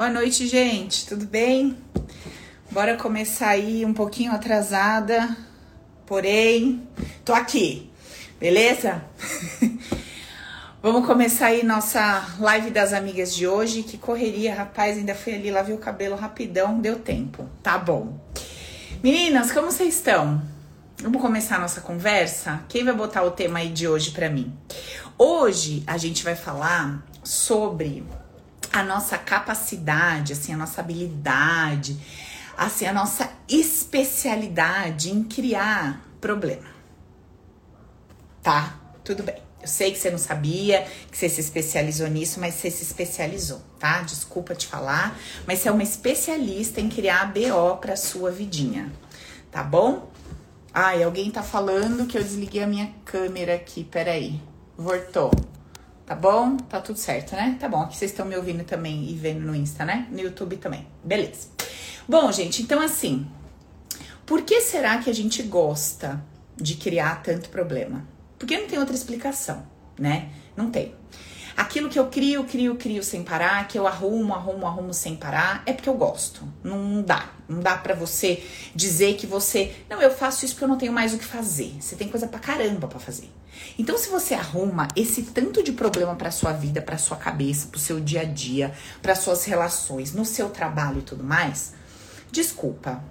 Boa noite, gente. Tudo bem? Bora começar aí um pouquinho atrasada, porém, tô aqui. Beleza? Vamos começar aí nossa live das amigas de hoje. Que correria, rapaz. Ainda fui ali, lavei o cabelo rapidão, deu tempo. Tá bom. Meninas, como vocês estão? Vamos começar a nossa conversa? Quem vai botar o tema aí de hoje para mim? Hoje a gente vai falar sobre a nossa capacidade, assim, a nossa habilidade, assim, a nossa especialidade em criar problema. Tá? Tudo bem. Eu sei que você não sabia, que você se especializou nisso, mas você se especializou, tá? Desculpa te falar, mas você é uma especialista em criar BO para sua vidinha, tá bom? Ai, alguém tá falando que eu desliguei a minha câmera aqui, peraí. Voltou. Tá bom? Tá tudo certo, né? Tá bom. Aqui vocês estão me ouvindo também e vendo no Insta, né? No YouTube também. Beleza. Bom, gente, então assim, por que será que a gente gosta de criar tanto problema? Porque não tem outra explicação, né? Não tem. Aquilo que eu crio, crio, crio sem parar, que eu arrumo, arrumo, arrumo sem parar, é porque eu gosto. Não dá. Não dá para você dizer que você, não, eu faço isso porque eu não tenho mais o que fazer. Você tem coisa pra caramba para fazer. Então, se você arruma esse tanto de problema para sua vida, para sua cabeça, para o seu dia a dia, para suas relações, no seu trabalho e tudo mais, desculpa.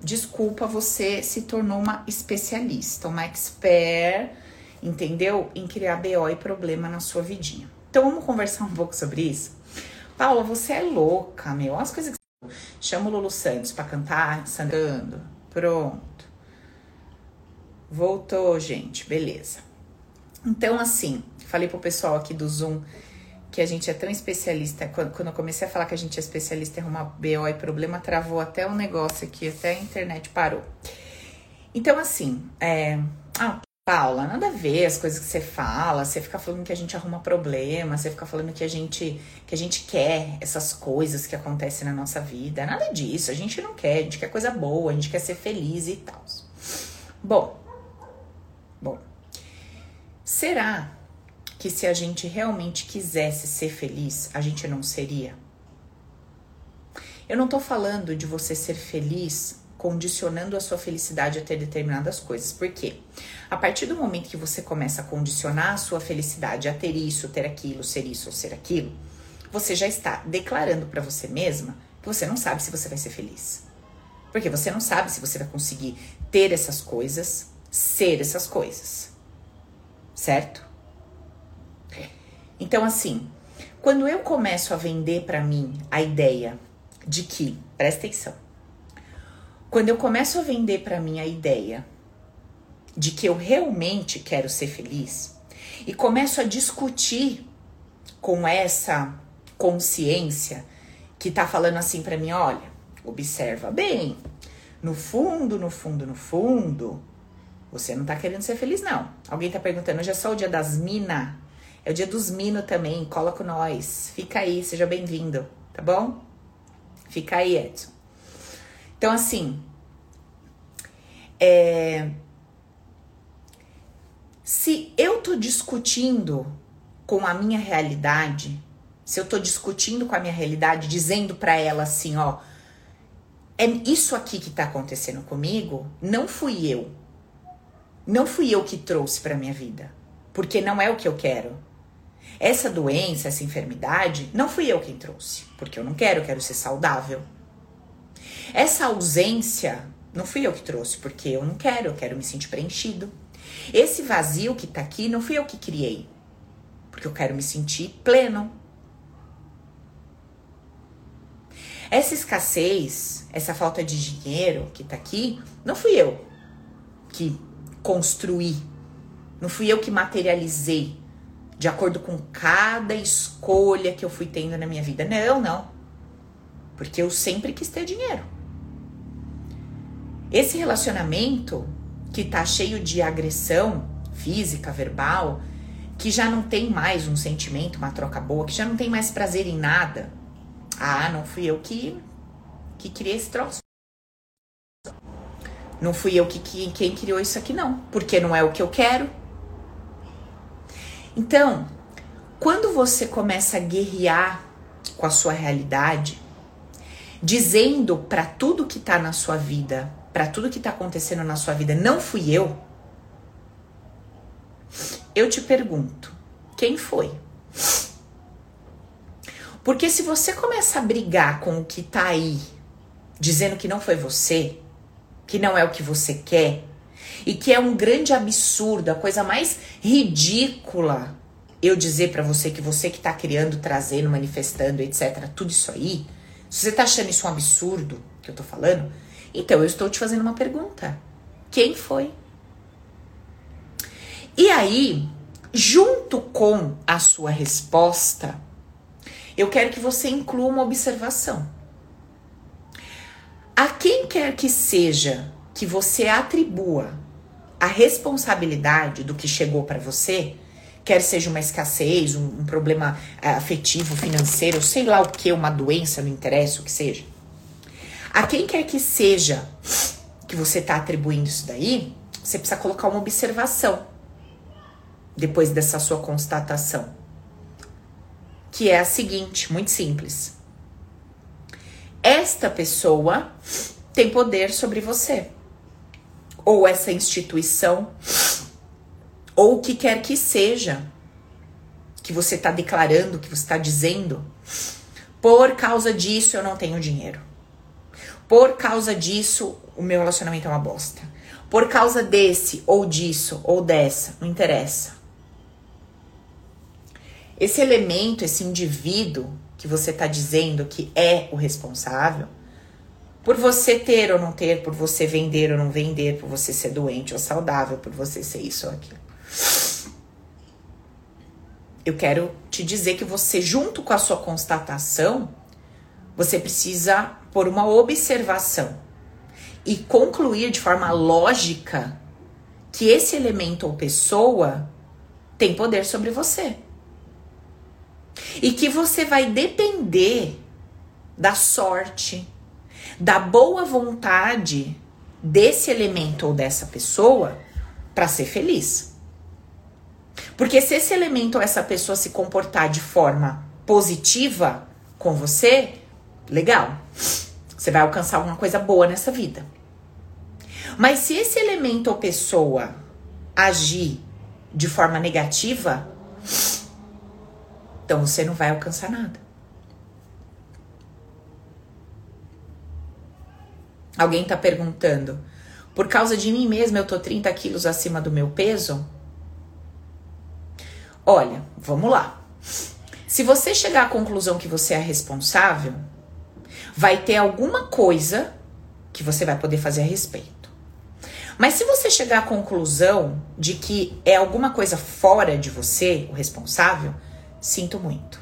Desculpa, você se tornou uma especialista, uma expert, entendeu? Em criar BO e problema na sua vidinha. Então, vamos conversar um pouco sobre isso? Paula, você é louca, meu. Olha as coisas que Chama o Lulu Santos para cantar, sandando. Pronto. Voltou, gente. Beleza. Então, assim, falei pro pessoal aqui do Zoom que a gente é tão especialista. Quando, eu comecei a falar que a gente é especialista em arrumar BO e problema, travou até um negócio aqui, até a internet parou. Então, assim, é. Ah, Paula, nada a ver as coisas que você fala, você fica falando que a gente arruma problema, você fica falando que a gente que a gente quer essas coisas que acontecem na nossa vida. Nada disso, a gente não quer, a gente quer coisa boa, a gente quer ser feliz e tal. Bom, bom, Será que se a gente realmente quisesse ser feliz, a gente não seria? Eu não tô falando de você ser feliz condicionando a sua felicidade a ter determinadas coisas. Por quê? A partir do momento que você começa a condicionar a sua felicidade a ter isso, ter aquilo, ser isso ou ser aquilo, você já está declarando para você mesma que você não sabe se você vai ser feliz. Porque você não sabe se você vai conseguir ter essas coisas, ser essas coisas certo? Então, assim, quando eu começo a vender para mim a ideia de que, presta atenção, quando eu começo a vender para mim a ideia de que eu realmente quero ser feliz e começo a discutir com essa consciência que tá falando assim para mim, olha, observa bem, no fundo, no fundo, no fundo, você não tá querendo ser feliz, não. Alguém tá perguntando, hoje é só o dia das minas? É o dia dos minos também, cola com nós. Fica aí, seja bem-vindo, tá bom? Fica aí, Edson. Então, assim, é... se eu tô discutindo com a minha realidade, se eu tô discutindo com a minha realidade, dizendo para ela assim, ó, é isso aqui que tá acontecendo comigo, não fui eu, não fui eu que trouxe para minha vida, porque não é o que eu quero. Essa doença, essa enfermidade, não fui eu quem trouxe, porque eu não quero, eu quero ser saudável. Essa ausência, não fui eu que trouxe, porque eu não quero, eu quero me sentir preenchido. Esse vazio que tá aqui, não fui eu que criei, porque eu quero me sentir pleno. Essa escassez, essa falta de dinheiro que tá aqui, não fui eu que construí. Não fui eu que materializei de acordo com cada escolha que eu fui tendo na minha vida. Não, não. Porque eu sempre quis ter dinheiro. Esse relacionamento que tá cheio de agressão física, verbal, que já não tem mais um sentimento, uma troca boa, que já não tem mais prazer em nada. Ah, não fui eu que que criei esse troço. Não fui eu que, que quem criou isso aqui, não. Porque não é o que eu quero. Então, quando você começa a guerrear com a sua realidade, dizendo para tudo que tá na sua vida, para tudo que tá acontecendo na sua vida, não fui eu, eu te pergunto, quem foi? Porque se você começa a brigar com o que tá aí, dizendo que não foi você, que não é o que você quer, e que é um grande absurdo, a coisa mais ridícula eu dizer para você que você que tá criando, trazendo, manifestando, etc, tudo isso aí, se você tá achando isso um absurdo que eu tô falando, então eu estou te fazendo uma pergunta. Quem foi? E aí, junto com a sua resposta, eu quero que você inclua uma observação. A quem quer que seja que você atribua a responsabilidade do que chegou para você, quer seja uma escassez, um, um problema uh, afetivo, financeiro, sei lá o que, uma doença, não interessa o que seja. A quem quer que seja que você está atribuindo isso daí, você precisa colocar uma observação depois dessa sua constatação, que é a seguinte, muito simples. Esta pessoa tem poder sobre você, ou essa instituição ou o que quer que seja que você está declarando, que você está dizendo, por causa disso eu não tenho dinheiro. Por causa disso o meu relacionamento é uma bosta. Por causa desse, ou disso, ou dessa, não interessa. Esse elemento, esse indivíduo que você está dizendo que é o responsável, por você ter ou não ter, por você vender ou não vender, por você ser doente ou saudável, por você ser isso ou aquilo. Eu quero te dizer que você, junto com a sua constatação, você precisa pôr uma observação e concluir de forma lógica que esse elemento ou pessoa tem poder sobre você. E que você vai depender da sorte, da boa vontade desse elemento ou dessa pessoa para ser feliz. Porque se esse elemento ou essa pessoa se comportar de forma positiva com você, legal. Você vai alcançar alguma coisa boa nessa vida. Mas se esse elemento ou pessoa agir de forma negativa, então você não vai alcançar nada. Alguém está perguntando, por causa de mim mesma eu tô 30 quilos acima do meu peso? Olha, vamos lá. Se você chegar à conclusão que você é responsável, vai ter alguma coisa que você vai poder fazer a respeito. Mas se você chegar à conclusão de que é alguma coisa fora de você, o responsável, sinto muito.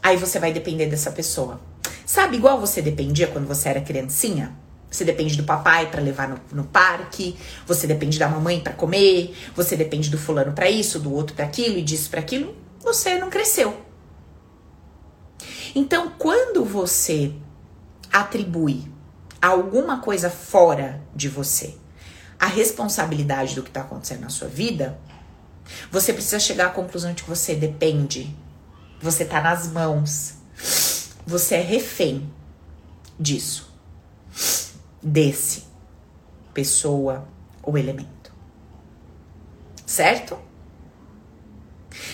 Aí você vai depender dessa pessoa. Sabe igual você dependia quando você era criancinha? Você depende do papai para levar no, no, parque, você depende da mamãe para comer, você depende do fulano para isso, do outro para aquilo e disso para aquilo. Você não cresceu. Então, quando você atribui alguma coisa fora de você a responsabilidade do que está acontecendo na sua vida, você precisa chegar à conclusão de que você depende, você está nas mãos, você é refém disso desse pessoa ou elemento. Certo?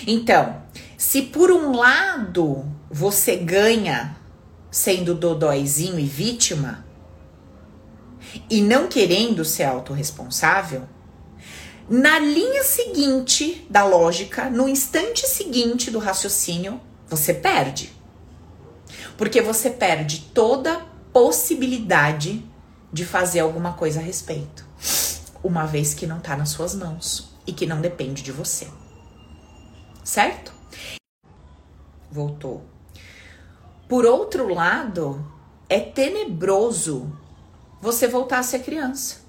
Então, se por um lado você ganha sendo dodóizinho e vítima e não querendo ser autorresponsável, na linha seguinte da lógica, no instante seguinte do raciocínio, você perde. Porque você perde toda possibilidade de fazer alguma coisa a respeito, uma vez que não está nas suas mãos e que não depende de você. Certo? Voltou. Por outro lado, é tenebroso você voltar a ser criança.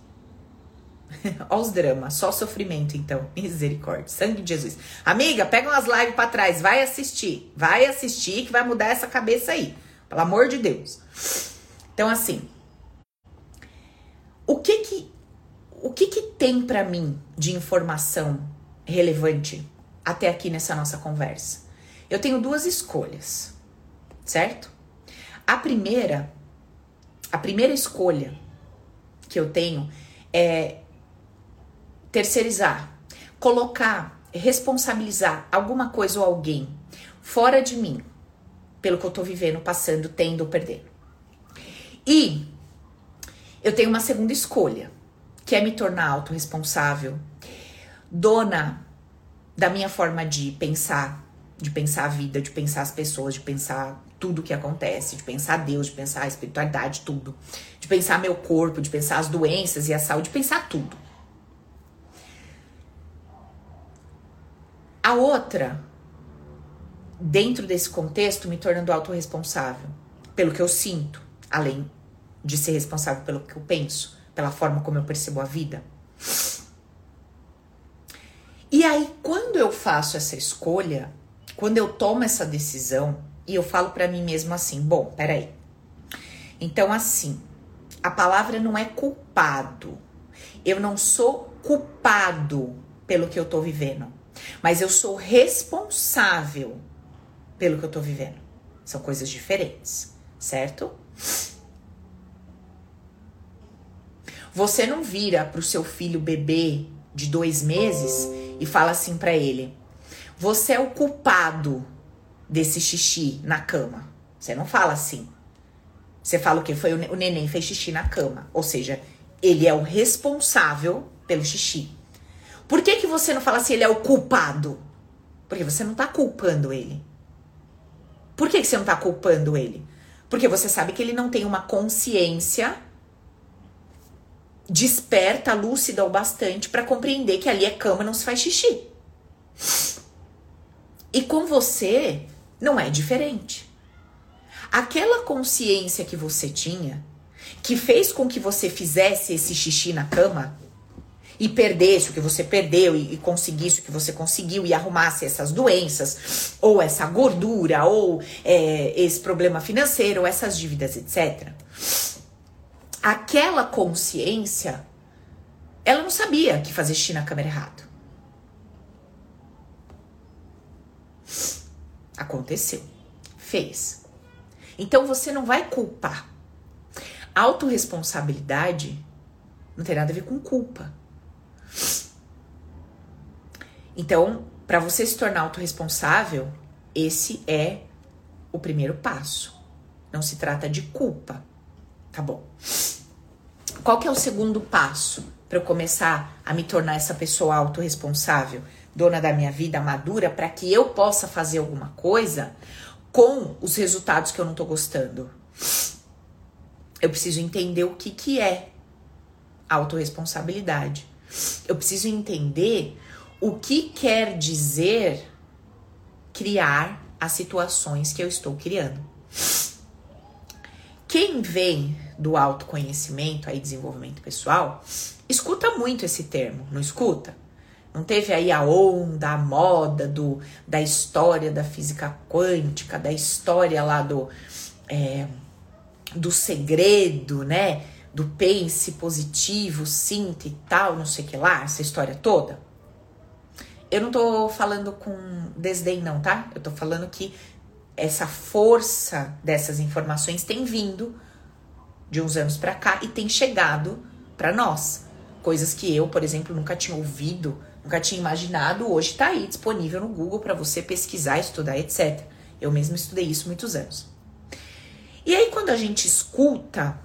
Olha os dramas, só sofrimento então. Misericórdia, sangue de Jesus. Amiga, pega umas lives para trás, vai assistir. Vai assistir que vai mudar essa cabeça aí. Pelo amor de Deus. Então assim, o que que o que que tem para mim de informação relevante até aqui nessa nossa conversa? Eu tenho duas escolhas, certo? A primeira, a primeira escolha que eu tenho é terceirizar, colocar, responsabilizar alguma coisa ou alguém fora de mim, pelo que eu tô vivendo, passando, tendo ou perdendo. E eu tenho uma segunda escolha, que é me tornar autorresponsável, dona da minha forma de pensar, de pensar a vida, de pensar as pessoas, de pensar tudo que acontece, de pensar Deus, de pensar a espiritualidade, tudo. De pensar meu corpo, de pensar as doenças e a saúde, de pensar tudo. A outra, dentro desse contexto, me tornando autorresponsável pelo que eu sinto, além de ser responsável pelo que eu penso, pela forma como eu percebo a vida. E aí, quando eu faço essa escolha, quando eu tomo essa decisão, e eu falo para mim mesmo assim: bom, peraí. Então, assim, a palavra não é culpado. Eu não sou culpado pelo que eu tô vivendo, mas eu sou responsável pelo que eu tô vivendo. São coisas diferentes, certo? Você não vira pro seu filho bebê de dois meses e fala assim para ele: Você é o culpado desse xixi na cama. Você não fala assim. Você fala o quê? Foi o neném fez xixi na cama. Ou seja, ele é o responsável pelo xixi. Por que, que você não fala assim, ele é o culpado? Porque você não tá culpando ele. Por que, que você não tá culpando ele? Porque você sabe que ele não tem uma consciência desperta, lúcida o bastante para compreender que ali é cama, não se faz xixi. E com você não é diferente. Aquela consciência que você tinha, que fez com que você fizesse esse xixi na cama e perdesse o que você perdeu e, e conseguisse o que você conseguiu e arrumasse essas doenças, ou essa gordura, ou é, esse problema financeiro, ou essas dívidas, etc aquela consciência, ela não sabia que fazer xixi na cama era errado. Aconteceu. Fez. Então você não vai culpar. Autoresponsabilidade não tem nada a ver com culpa. Então, para você se tornar autorresponsável, esse é o primeiro passo. Não se trata de culpa. Tá bom. Qual que é o segundo passo para eu começar a me tornar essa pessoa autorresponsável, dona da minha vida, madura, para que eu possa fazer alguma coisa com os resultados que eu não tô gostando? Eu preciso entender o que que é autorresponsabilidade. Eu preciso entender o que quer dizer criar as situações que eu estou criando. Quem vem do autoconhecimento, aí desenvolvimento pessoal, escuta muito esse termo, não escuta? Não teve aí a onda, a moda do, da história da física quântica, da história lá do, é, do segredo, né? Do pense positivo, sinta e tal, não sei o que lá, essa história toda. Eu não tô falando com desdém, não, tá? Eu tô falando que essa força dessas informações tem vindo de uns anos para cá e tem chegado para nós. Coisas que eu, por exemplo, nunca tinha ouvido, nunca tinha imaginado, hoje está aí disponível no Google para você pesquisar, estudar, etc. Eu mesma estudei isso muitos anos. E aí quando a gente escuta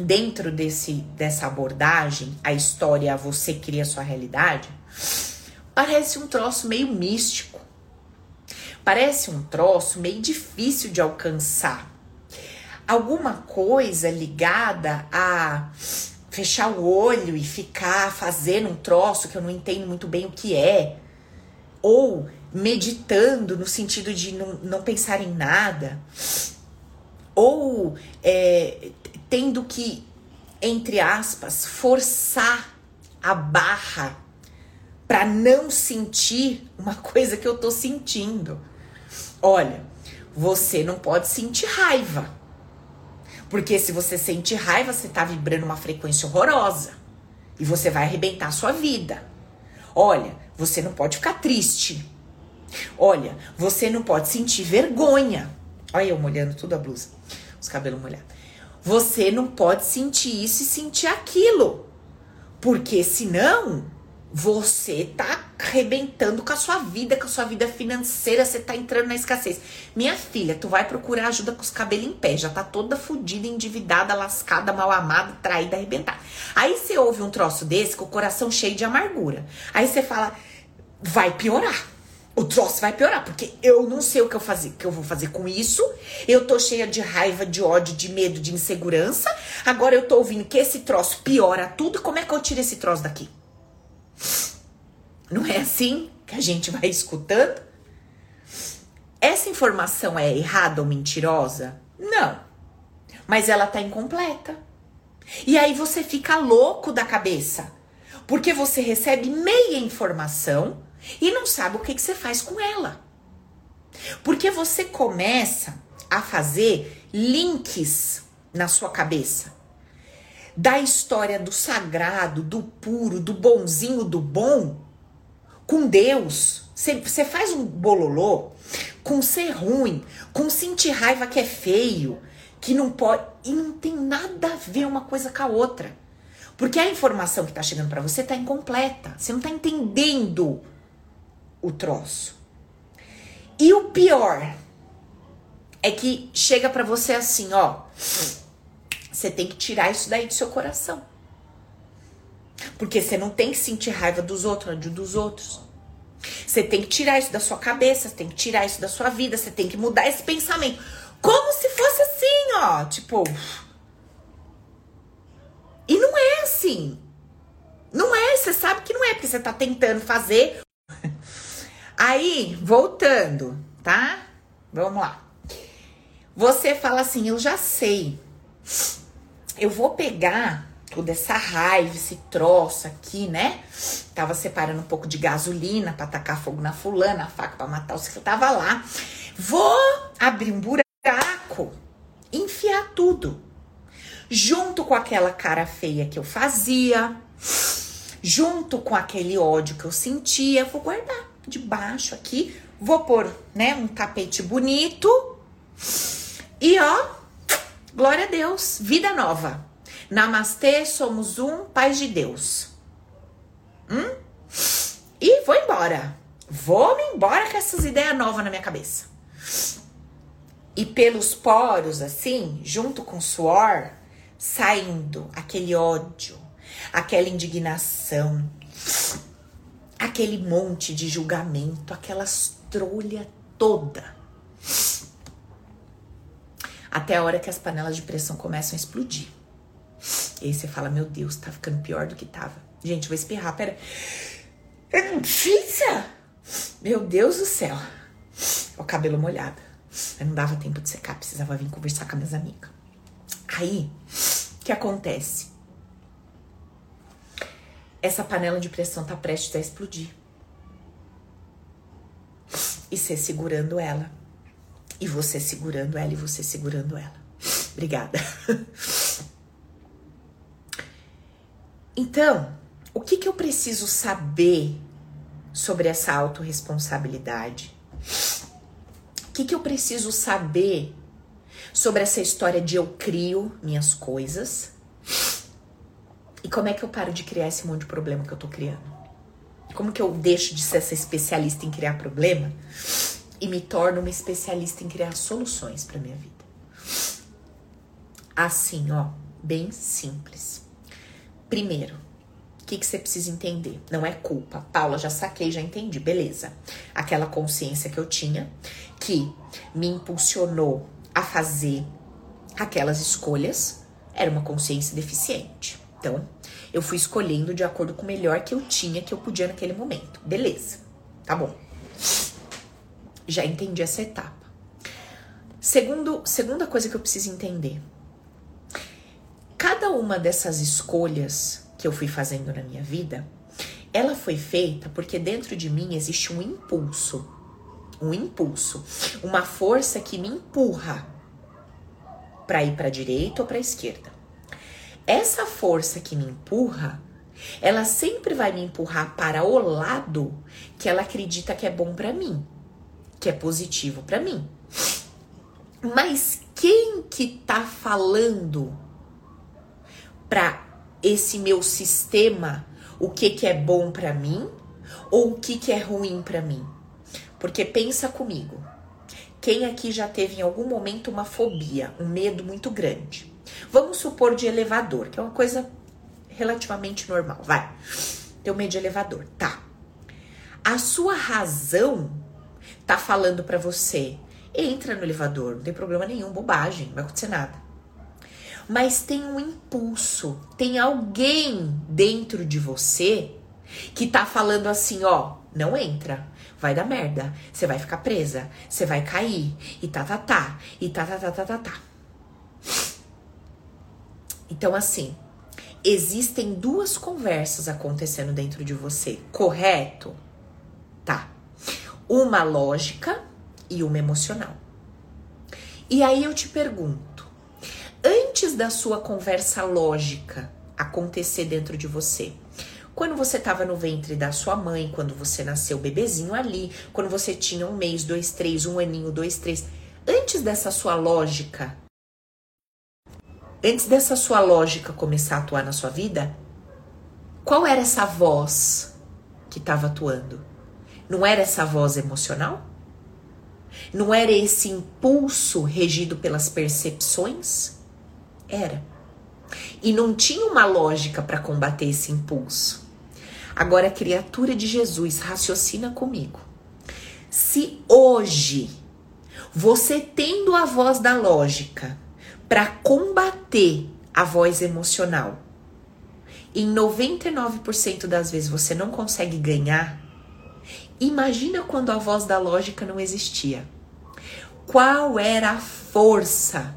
dentro desse dessa abordagem, a história você cria sua realidade, parece um troço meio místico Parece um troço meio difícil de alcançar. Alguma coisa ligada a fechar o olho e ficar fazendo um troço que eu não entendo muito bem o que é. Ou meditando no sentido de não, não pensar em nada. Ou é, tendo que, entre aspas, forçar a barra para não sentir uma coisa que eu tô sentindo. Olha, você não pode sentir raiva. Porque se você sente raiva, você tá vibrando uma frequência horrorosa. E você vai arrebentar a sua vida. Olha, você não pode ficar triste. Olha, você não pode sentir vergonha. Olha eu molhando tudo a blusa. os cabelos molhados. Você não pode sentir isso e sentir aquilo. Porque senão você tá arrebentando com a sua vida, com a sua vida financeira, você tá entrando na escassez. Minha filha, tu vai procurar ajuda com os cabelos em pé, já tá toda fodida, endividada, lascada, mal amada, traída, arrebentada. Aí você ouve um troço desse com o coração cheio de amargura. Aí você fala, vai piorar. O troço vai piorar, porque eu não sei o que eu, fazer, que eu vou fazer com isso. Eu tô cheia de raiva, de ódio, de medo, de insegurança. Agora eu tô ouvindo que esse troço piora tudo. Como é que eu tiro esse troço daqui? Não é assim que a gente vai escutando? Essa informação é errada ou mentirosa? Não. Mas ela tá incompleta. E aí você fica louco da cabeça. Porque você recebe meia informação e não sabe o que, que você faz com ela. Porque você começa a fazer links na sua cabeça da história do sagrado, do puro, do bonzinho, do bom com Deus. Você faz um bololô com ser ruim, com sentir raiva que é feio, que não pode. E não tem nada a ver uma coisa com a outra. Porque a informação que tá chegando para você tá incompleta. Você não tá entendendo o troço. E o pior é que chega para você assim, ó. Você tem que tirar isso daí do seu coração. Porque você não tem que sentir raiva dos outros, dos outros. Você tem que tirar isso da sua cabeça, você tem que tirar isso da sua vida, você tem que mudar esse pensamento. Como se fosse assim, ó. Tipo. E não é assim. Não é, você sabe que não é, porque você tá tentando fazer. Aí, voltando, tá? Vamos lá. Você fala assim, eu já sei eu vou pegar toda essa raiva, esse troço aqui, né? Tava separando um pouco de gasolina para tacar fogo na fulana, a faca para matar o que tava lá. Vou abrir um buraco, enfiar tudo. Junto com aquela cara feia que eu fazia, junto com aquele ódio que eu sentia, vou guardar debaixo aqui. Vou pôr, né, um tapete bonito. E ó, Glória a Deus, vida nova. Namastê, somos um, paz de Deus. Hum? E vou embora. Vou-me embora com essas ideias novas na minha cabeça. E pelos poros, assim, junto com o suor, saindo aquele ódio, aquela indignação, aquele monte de julgamento, aquelas trolha toda até a hora que as panelas de pressão começam a explodir. E aí você fala, meu Deus, tá ficando pior do que tava. Gente, vou espirrar, pera. Pizza! Meu Deus do céu. O cabelo molhado. Eu não dava tempo de secar, precisava vir conversar com as minhas amigas. Aí, o que acontece? Essa panela de pressão tá prestes a explodir. E você segurando ela. E você segurando ela e você segurando ela. Obrigada. Então, o que, que eu preciso saber sobre essa autorresponsabilidade? O que, que eu preciso saber sobre essa história de eu crio minhas coisas? E como é que eu paro de criar esse monte de problema que eu tô criando? Como que eu deixo de ser essa especialista em criar problema e me torno uma especialista em criar soluções para minha vida. Assim, ó, bem simples. Primeiro, o que, que você precisa entender? Não é culpa. Paula, já saquei, já entendi, beleza. Aquela consciência que eu tinha que me impulsionou a fazer aquelas escolhas era uma consciência deficiente. Então, eu fui escolhendo de acordo com o melhor que eu tinha, que eu podia naquele momento. Beleza, tá bom. Já entendi essa etapa. Segundo, segunda coisa que eu preciso entender. Cada uma dessas escolhas que eu fui fazendo na minha vida, ela foi feita porque dentro de mim existe um impulso. Um impulso, uma força que me empurra para ir para a direita ou para a esquerda. Essa força que me empurra, ela sempre vai me empurrar para o lado que ela acredita que é bom para mim que é positivo para mim. Mas quem que tá falando para esse meu sistema o que que é bom para mim ou o que que é ruim para mim? Porque pensa comigo. Quem aqui já teve em algum momento uma fobia, um medo muito grande? Vamos supor de elevador, que é uma coisa relativamente normal, vai. Tem medo de elevador, tá? A sua razão tá falando para você, entra no elevador, não tem problema nenhum, bobagem, não vai acontecer nada. Mas tem um impulso, tem alguém dentro de você que tá falando assim, ó, não entra, vai dar merda, você vai ficar presa, você vai cair, e tá, tá, tá, e tá, tá, tá, tá, tá, tá. Então, assim, existem duas conversas acontecendo dentro de você, correto? Tá. Uma lógica e uma emocional. E aí eu te pergunto, antes da sua conversa lógica acontecer dentro de você, quando você estava no ventre da sua mãe, quando você nasceu bebezinho ali, quando você tinha um mês, dois, três, um aninho, dois, três, antes dessa sua lógica, antes dessa sua lógica começar a atuar na sua vida, qual era essa voz que estava atuando? Não era essa voz emocional? Não era esse impulso regido pelas percepções? Era. E não tinha uma lógica para combater esse impulso. Agora, criatura de Jesus, raciocina comigo. Se hoje você tendo a voz da lógica para combater a voz emocional, em 99% das vezes você não consegue ganhar, Imagina quando a voz da lógica não existia. Qual era a força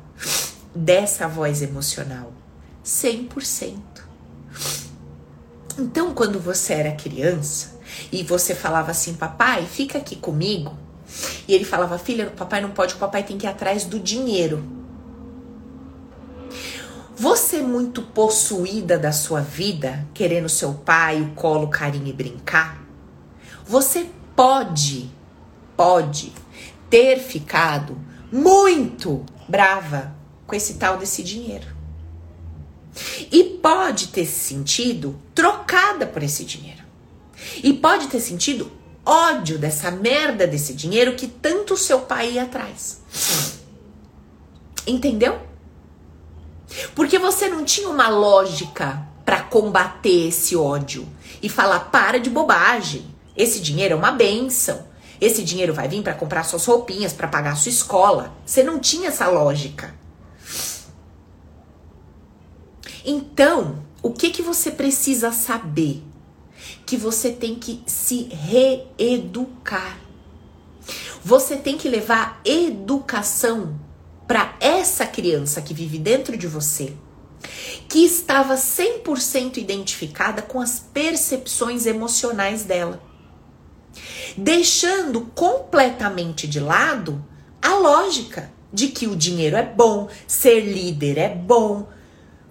dessa voz emocional? 100%. Então, quando você era criança e você falava assim, papai, fica aqui comigo, e ele falava, filha, o papai não pode, o papai tem que ir atrás do dinheiro. Você muito possuída da sua vida, querendo seu pai, o colo, carinho e brincar, você pode, pode ter ficado muito brava com esse tal desse dinheiro. E pode ter se sentido trocada por esse dinheiro. E pode ter sentido ódio dessa merda desse dinheiro que tanto seu pai ia atrás. Entendeu? Porque você não tinha uma lógica para combater esse ódio e falar para de bobagem. Esse dinheiro é uma benção. Esse dinheiro vai vir para comprar suas roupinhas, para pagar sua escola. Você não tinha essa lógica. Então, o que que você precisa saber? Que você tem que se reeducar. Você tem que levar educação para essa criança que vive dentro de você, que estava 100% identificada com as percepções emocionais dela deixando completamente de lado a lógica de que o dinheiro é bom, ser líder é bom,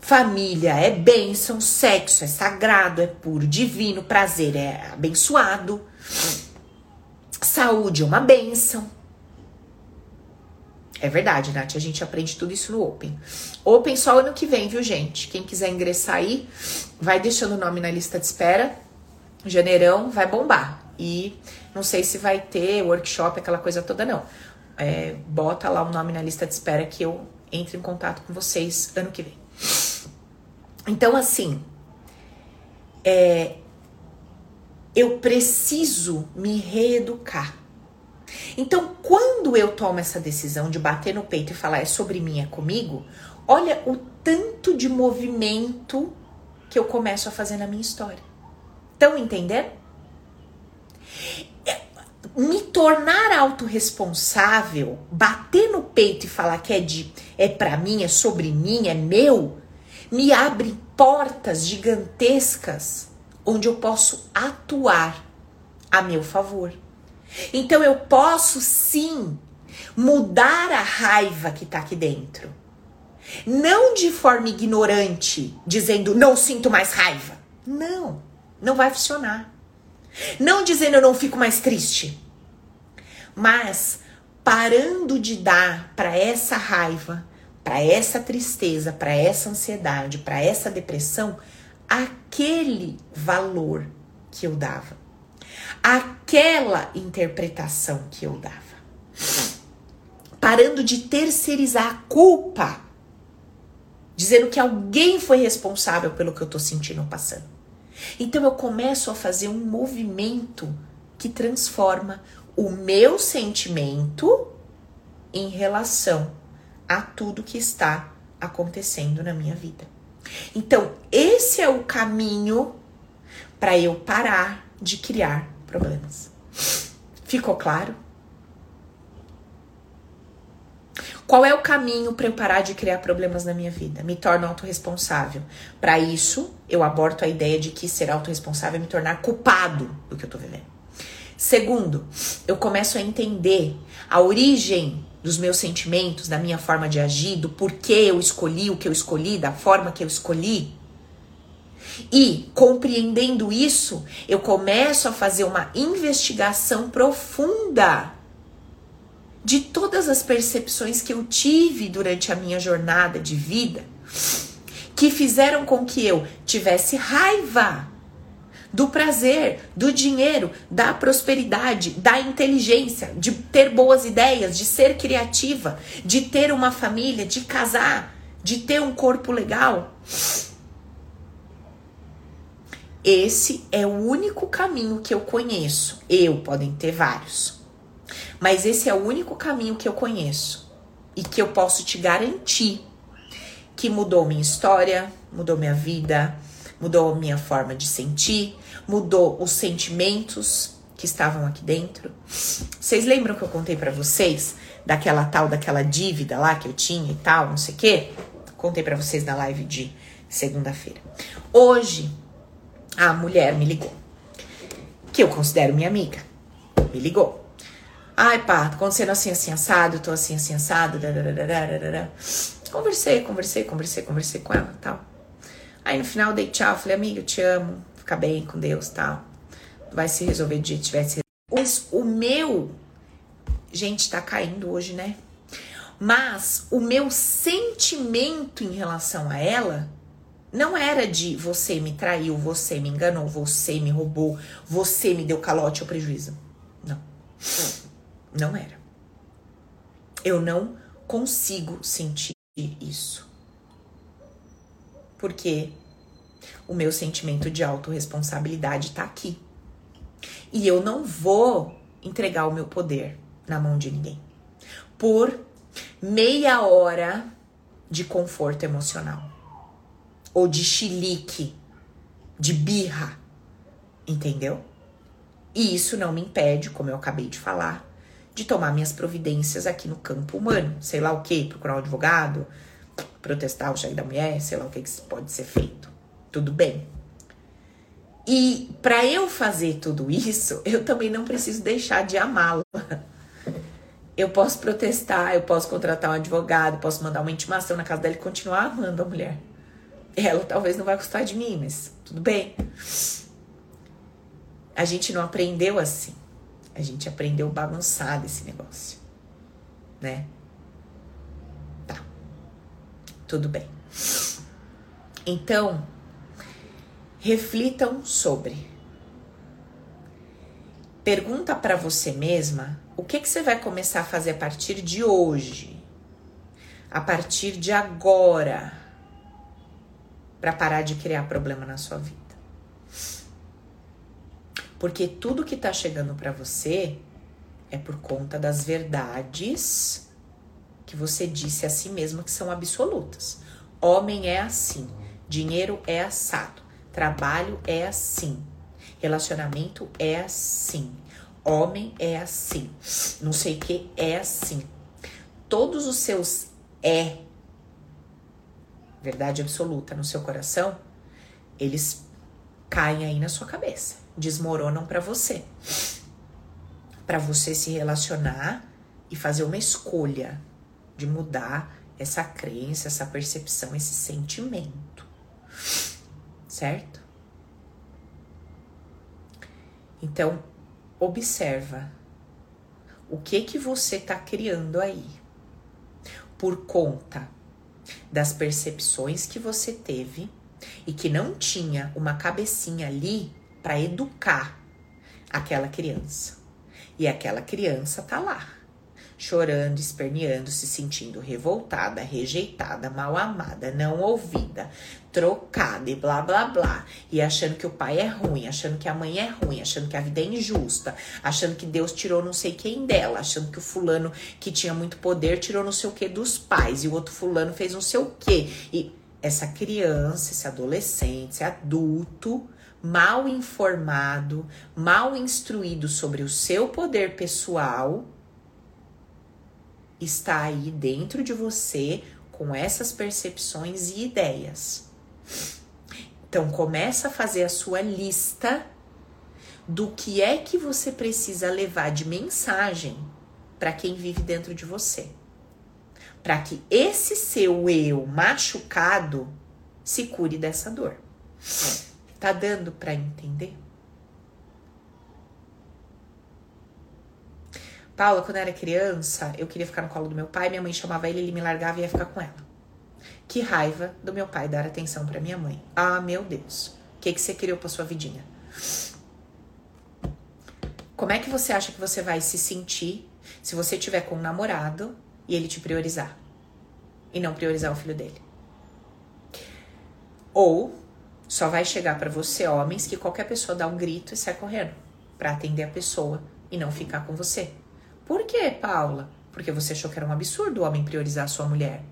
família é bênção, sexo é sagrado, é puro, divino, prazer é abençoado, saúde é uma bênção. É verdade, Nath, a gente aprende tudo isso no Open. Open só ano que vem, viu, gente? Quem quiser ingressar aí, vai deixando o nome na lista de espera. Janeirão vai bombar. E não sei se vai ter workshop, aquela coisa toda, não. É, bota lá o nome na lista de espera que eu entre em contato com vocês ano que vem. Então, assim, é, eu preciso me reeducar. Então, quando eu tomo essa decisão de bater no peito e falar é sobre mim, é comigo, olha o tanto de movimento que eu começo a fazer na minha história. Estão entendendo? Me tornar autorresponsável, bater no peito e falar que é de é para mim, é sobre mim, é meu, me abre portas gigantescas onde eu posso atuar a meu favor. Então eu posso sim mudar a raiva que tá aqui dentro. Não de forma ignorante, dizendo não sinto mais raiva. Não, não vai funcionar. Não dizendo eu não fico mais triste, mas parando de dar para essa raiva, para essa tristeza, para essa ansiedade, para essa depressão, aquele valor que eu dava, aquela interpretação que eu dava. Parando de terceirizar a culpa, dizendo que alguém foi responsável pelo que eu tô sentindo passando. Então eu começo a fazer um movimento que transforma o meu sentimento em relação a tudo que está acontecendo na minha vida. Então, esse é o caminho para eu parar de criar problemas. Ficou claro? Qual é o caminho para eu parar de criar problemas na minha vida? Me torno autorresponsável. Para isso, eu aborto a ideia de que ser autorresponsável é me tornar culpado do que eu tô vivendo. Segundo, eu começo a entender a origem dos meus sentimentos, da minha forma de agir, do porquê eu escolhi o que eu escolhi, da forma que eu escolhi. E compreendendo isso, eu começo a fazer uma investigação profunda de todas as percepções que eu tive durante a minha jornada de vida que fizeram com que eu tivesse raiva do prazer, do dinheiro, da prosperidade, da inteligência, de ter boas ideias, de ser criativa, de ter uma família, de casar, de ter um corpo legal. Esse é o único caminho que eu conheço. Eu podem ter vários. Mas esse é o único caminho que eu conheço e que eu posso te garantir que mudou minha história, mudou minha vida, mudou minha forma de sentir, mudou os sentimentos que estavam aqui dentro. Vocês lembram que eu contei para vocês daquela tal daquela dívida lá que eu tinha e tal, não sei o quê? Contei para vocês na live de segunda-feira. Hoje a mulher me ligou, que eu considero minha amiga. Me ligou. Ai, pá, tá acontecendo assim, assim, assado, tô assim, assim, assado. Conversei, conversei, conversei, conversei com ela tal. Aí no final dei tchau, falei, amiga, eu te amo, fica bem com Deus tal. Vai se resolver de jeito que tivesse. Mas o meu. Gente, tá caindo hoje, né? Mas o meu sentimento em relação a ela não era de você me traiu, você me enganou, você me roubou, você me deu calote ou prejuízo. Não. Não era. Eu não consigo sentir isso. Porque o meu sentimento de autorresponsabilidade tá aqui. E eu não vou entregar o meu poder na mão de ninguém. Por meia hora de conforto emocional. Ou de chilique, de birra. Entendeu? E isso não me impede, como eu acabei de falar, de tomar minhas providências aqui no campo humano. Sei lá o que, procurar um advogado, protestar o cheque da mulher, sei lá o que, que pode ser feito. Tudo bem. E para eu fazer tudo isso, eu também não preciso deixar de amá-la. Eu posso protestar, eu posso contratar um advogado, posso mandar uma intimação na casa dela e continuar amando a mulher. Ela talvez não vai gostar de mim, mas tudo bem. A gente não aprendeu assim. A gente aprendeu bagunçado esse negócio, né? Tá. Tudo bem. Então, reflitam sobre. Pergunta para você mesma o que, que você vai começar a fazer a partir de hoje, a partir de agora, para parar de criar problema na sua vida. Porque tudo que tá chegando para você é por conta das verdades que você disse a si mesma que são absolutas. Homem é assim, dinheiro é assado, trabalho é assim, relacionamento é assim, homem é assim, não sei o que é assim. Todos os seus é, verdade absoluta no seu coração, eles caem aí na sua cabeça desmoronam para você. Para você se relacionar e fazer uma escolha de mudar essa crença, essa percepção, esse sentimento. Certo? Então, observa o que que você tá criando aí por conta das percepções que você teve e que não tinha uma cabecinha ali para educar aquela criança. E aquela criança tá lá, chorando, esperneando, se sentindo revoltada, rejeitada, mal amada, não ouvida, trocada e blá blá blá, e achando que o pai é ruim, achando que a mãe é ruim, achando que a vida é injusta, achando que Deus tirou não sei quem dela, achando que o fulano que tinha muito poder tirou não sei o que dos pais, e o outro fulano fez não sei o que. E essa criança, esse adolescente, esse adulto mal informado, mal instruído sobre o seu poder pessoal, está aí dentro de você com essas percepções e ideias. Então começa a fazer a sua lista do que é que você precisa levar de mensagem para quem vive dentro de você. Para que esse seu eu machucado se cure dessa dor. Tá dando para entender? Paula, quando eu era criança, eu queria ficar no colo do meu pai, minha mãe chamava ele, ele me largava e ia ficar com ela. Que raiva do meu pai dar atenção para minha mãe. Ah, meu Deus. O que, que você criou pra sua vidinha? Como é que você acha que você vai se sentir se você tiver com um namorado e ele te priorizar? E não priorizar o filho dele? Ou só vai chegar para você, homens, que qualquer pessoa dá um grito e sai correndo para atender a pessoa e não ficar com você. Por quê, Paula? Porque você achou que era um absurdo o homem priorizar a sua mulher.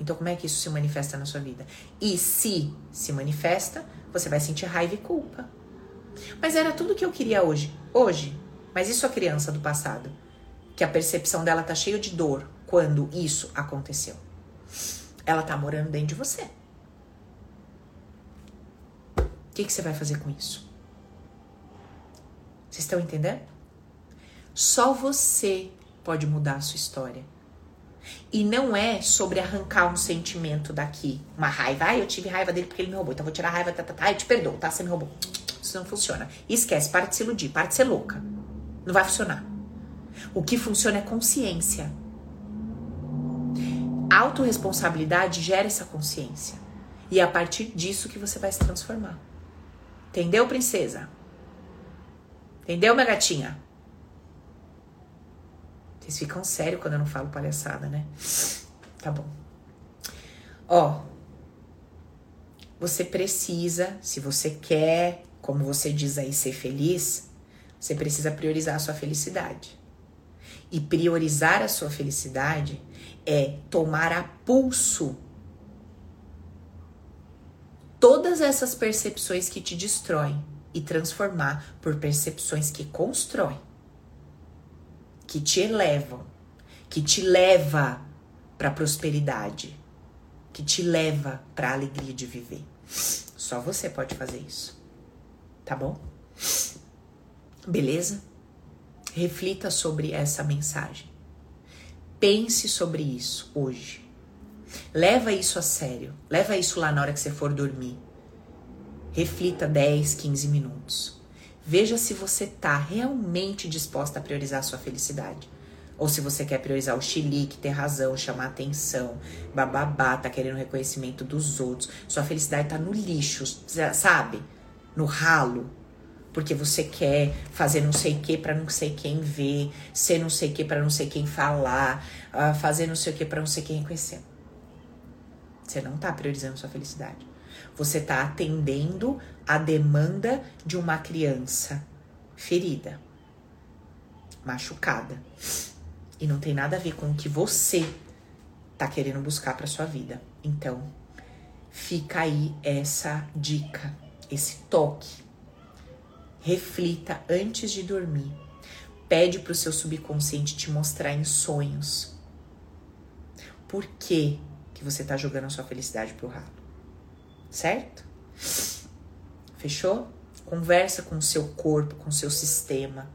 Então, como é que isso se manifesta na sua vida? E se se manifesta, você vai sentir raiva e culpa. Mas era tudo que eu queria hoje. Hoje. Mas isso a criança do passado? Que a percepção dela tá cheia de dor quando isso aconteceu. Ela tá morando dentro de você. O que, que você vai fazer com isso? Vocês estão entendendo? Só você pode mudar a sua história. E não é sobre arrancar um sentimento daqui, uma raiva. Ah, eu tive raiva dele porque ele me roubou, então vou tirar a raiva, tá, tá, tá, eu te perdoo, tá? Você me roubou. Isso não funciona. Esquece, para de se iludir, para de ser louca. Não vai funcionar. O que funciona é consciência. Autoresponsabilidade gera essa consciência. E é a partir disso que você vai se transformar. Entendeu, princesa? Entendeu, minha gatinha? Vocês ficam sérios quando eu não falo palhaçada, né? Tá bom. Ó, você precisa, se você quer, como você diz aí, ser feliz, você precisa priorizar a sua felicidade. E priorizar a sua felicidade é tomar a pulso todas essas percepções que te destroem e transformar por percepções que constroem que te elevam, que te leva para prosperidade, que te leva para alegria de viver. Só você pode fazer isso. Tá bom? Beleza? Reflita sobre essa mensagem. Pense sobre isso hoje. Leva isso a sério. Leva isso lá na hora que você for dormir. Reflita 10, 15 minutos. Veja se você está realmente disposta a priorizar a sua felicidade. Ou se você quer priorizar o chilique, ter razão, chamar atenção, bababá, tá querendo reconhecimento dos outros. Sua felicidade tá no lixo, sabe? No ralo. Porque você quer fazer não sei o que para não sei quem ver, ser não sei o que para não sei quem falar, uh, fazer não sei o que para não sei quem reconhecer. Você não tá priorizando sua felicidade. Você está atendendo a demanda de uma criança ferida, machucada. E não tem nada a ver com o que você tá querendo buscar para sua vida. Então, fica aí essa dica, esse toque. Reflita antes de dormir. Pede para o seu subconsciente te mostrar em sonhos. Por que, que você tá jogando a sua felicidade pro ralo? certo? Fechou? Conversa com o seu corpo, com o seu sistema.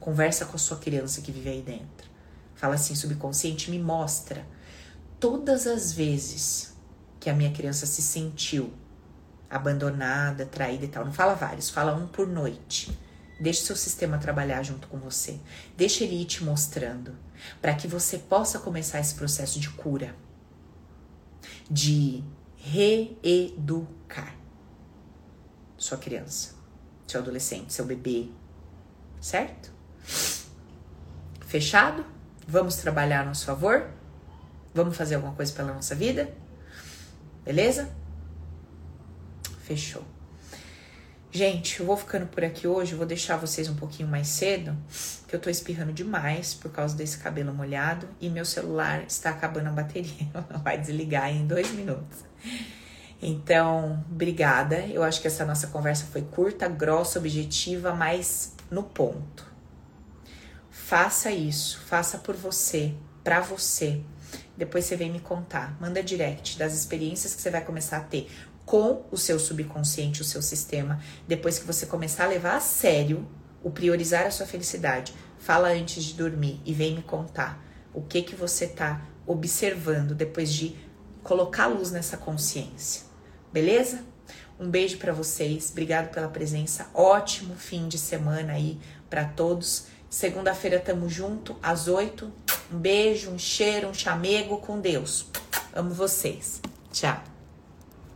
Conversa com a sua criança que vive aí dentro. Fala assim, subconsciente, me mostra todas as vezes que a minha criança se sentiu abandonada, traída e tal. Não fala vários, fala um por noite. Deixe seu sistema trabalhar junto com você. Deixe ele ir te mostrando para que você possa começar esse processo de cura, de reeducar sua criança, seu adolescente, seu bebê, certo? Fechado? Vamos trabalhar a nosso favor? Vamos fazer alguma coisa pela nossa vida? Beleza? Fechou. Gente, eu vou ficando por aqui hoje, vou deixar vocês um pouquinho mais cedo, que eu tô espirrando demais por causa desse cabelo molhado e meu celular está acabando a bateria, vai desligar em dois minutos. Então, obrigada. Eu acho que essa nossa conversa foi curta, grossa, objetiva, mas no ponto. Faça isso, faça por você, para você. Depois você vem me contar, manda direct das experiências que você vai começar a ter com o seu subconsciente, o seu sistema, depois que você começar a levar a sério o priorizar a sua felicidade. Fala antes de dormir e vem me contar o que que você tá observando depois de colocar luz nessa consciência. Beleza? Um beijo para vocês. Obrigado pela presença. Ótimo fim de semana aí para todos. Segunda-feira tamo junto às oito. Um beijo, um cheiro, um chamego com Deus. Amo vocês. Tchau.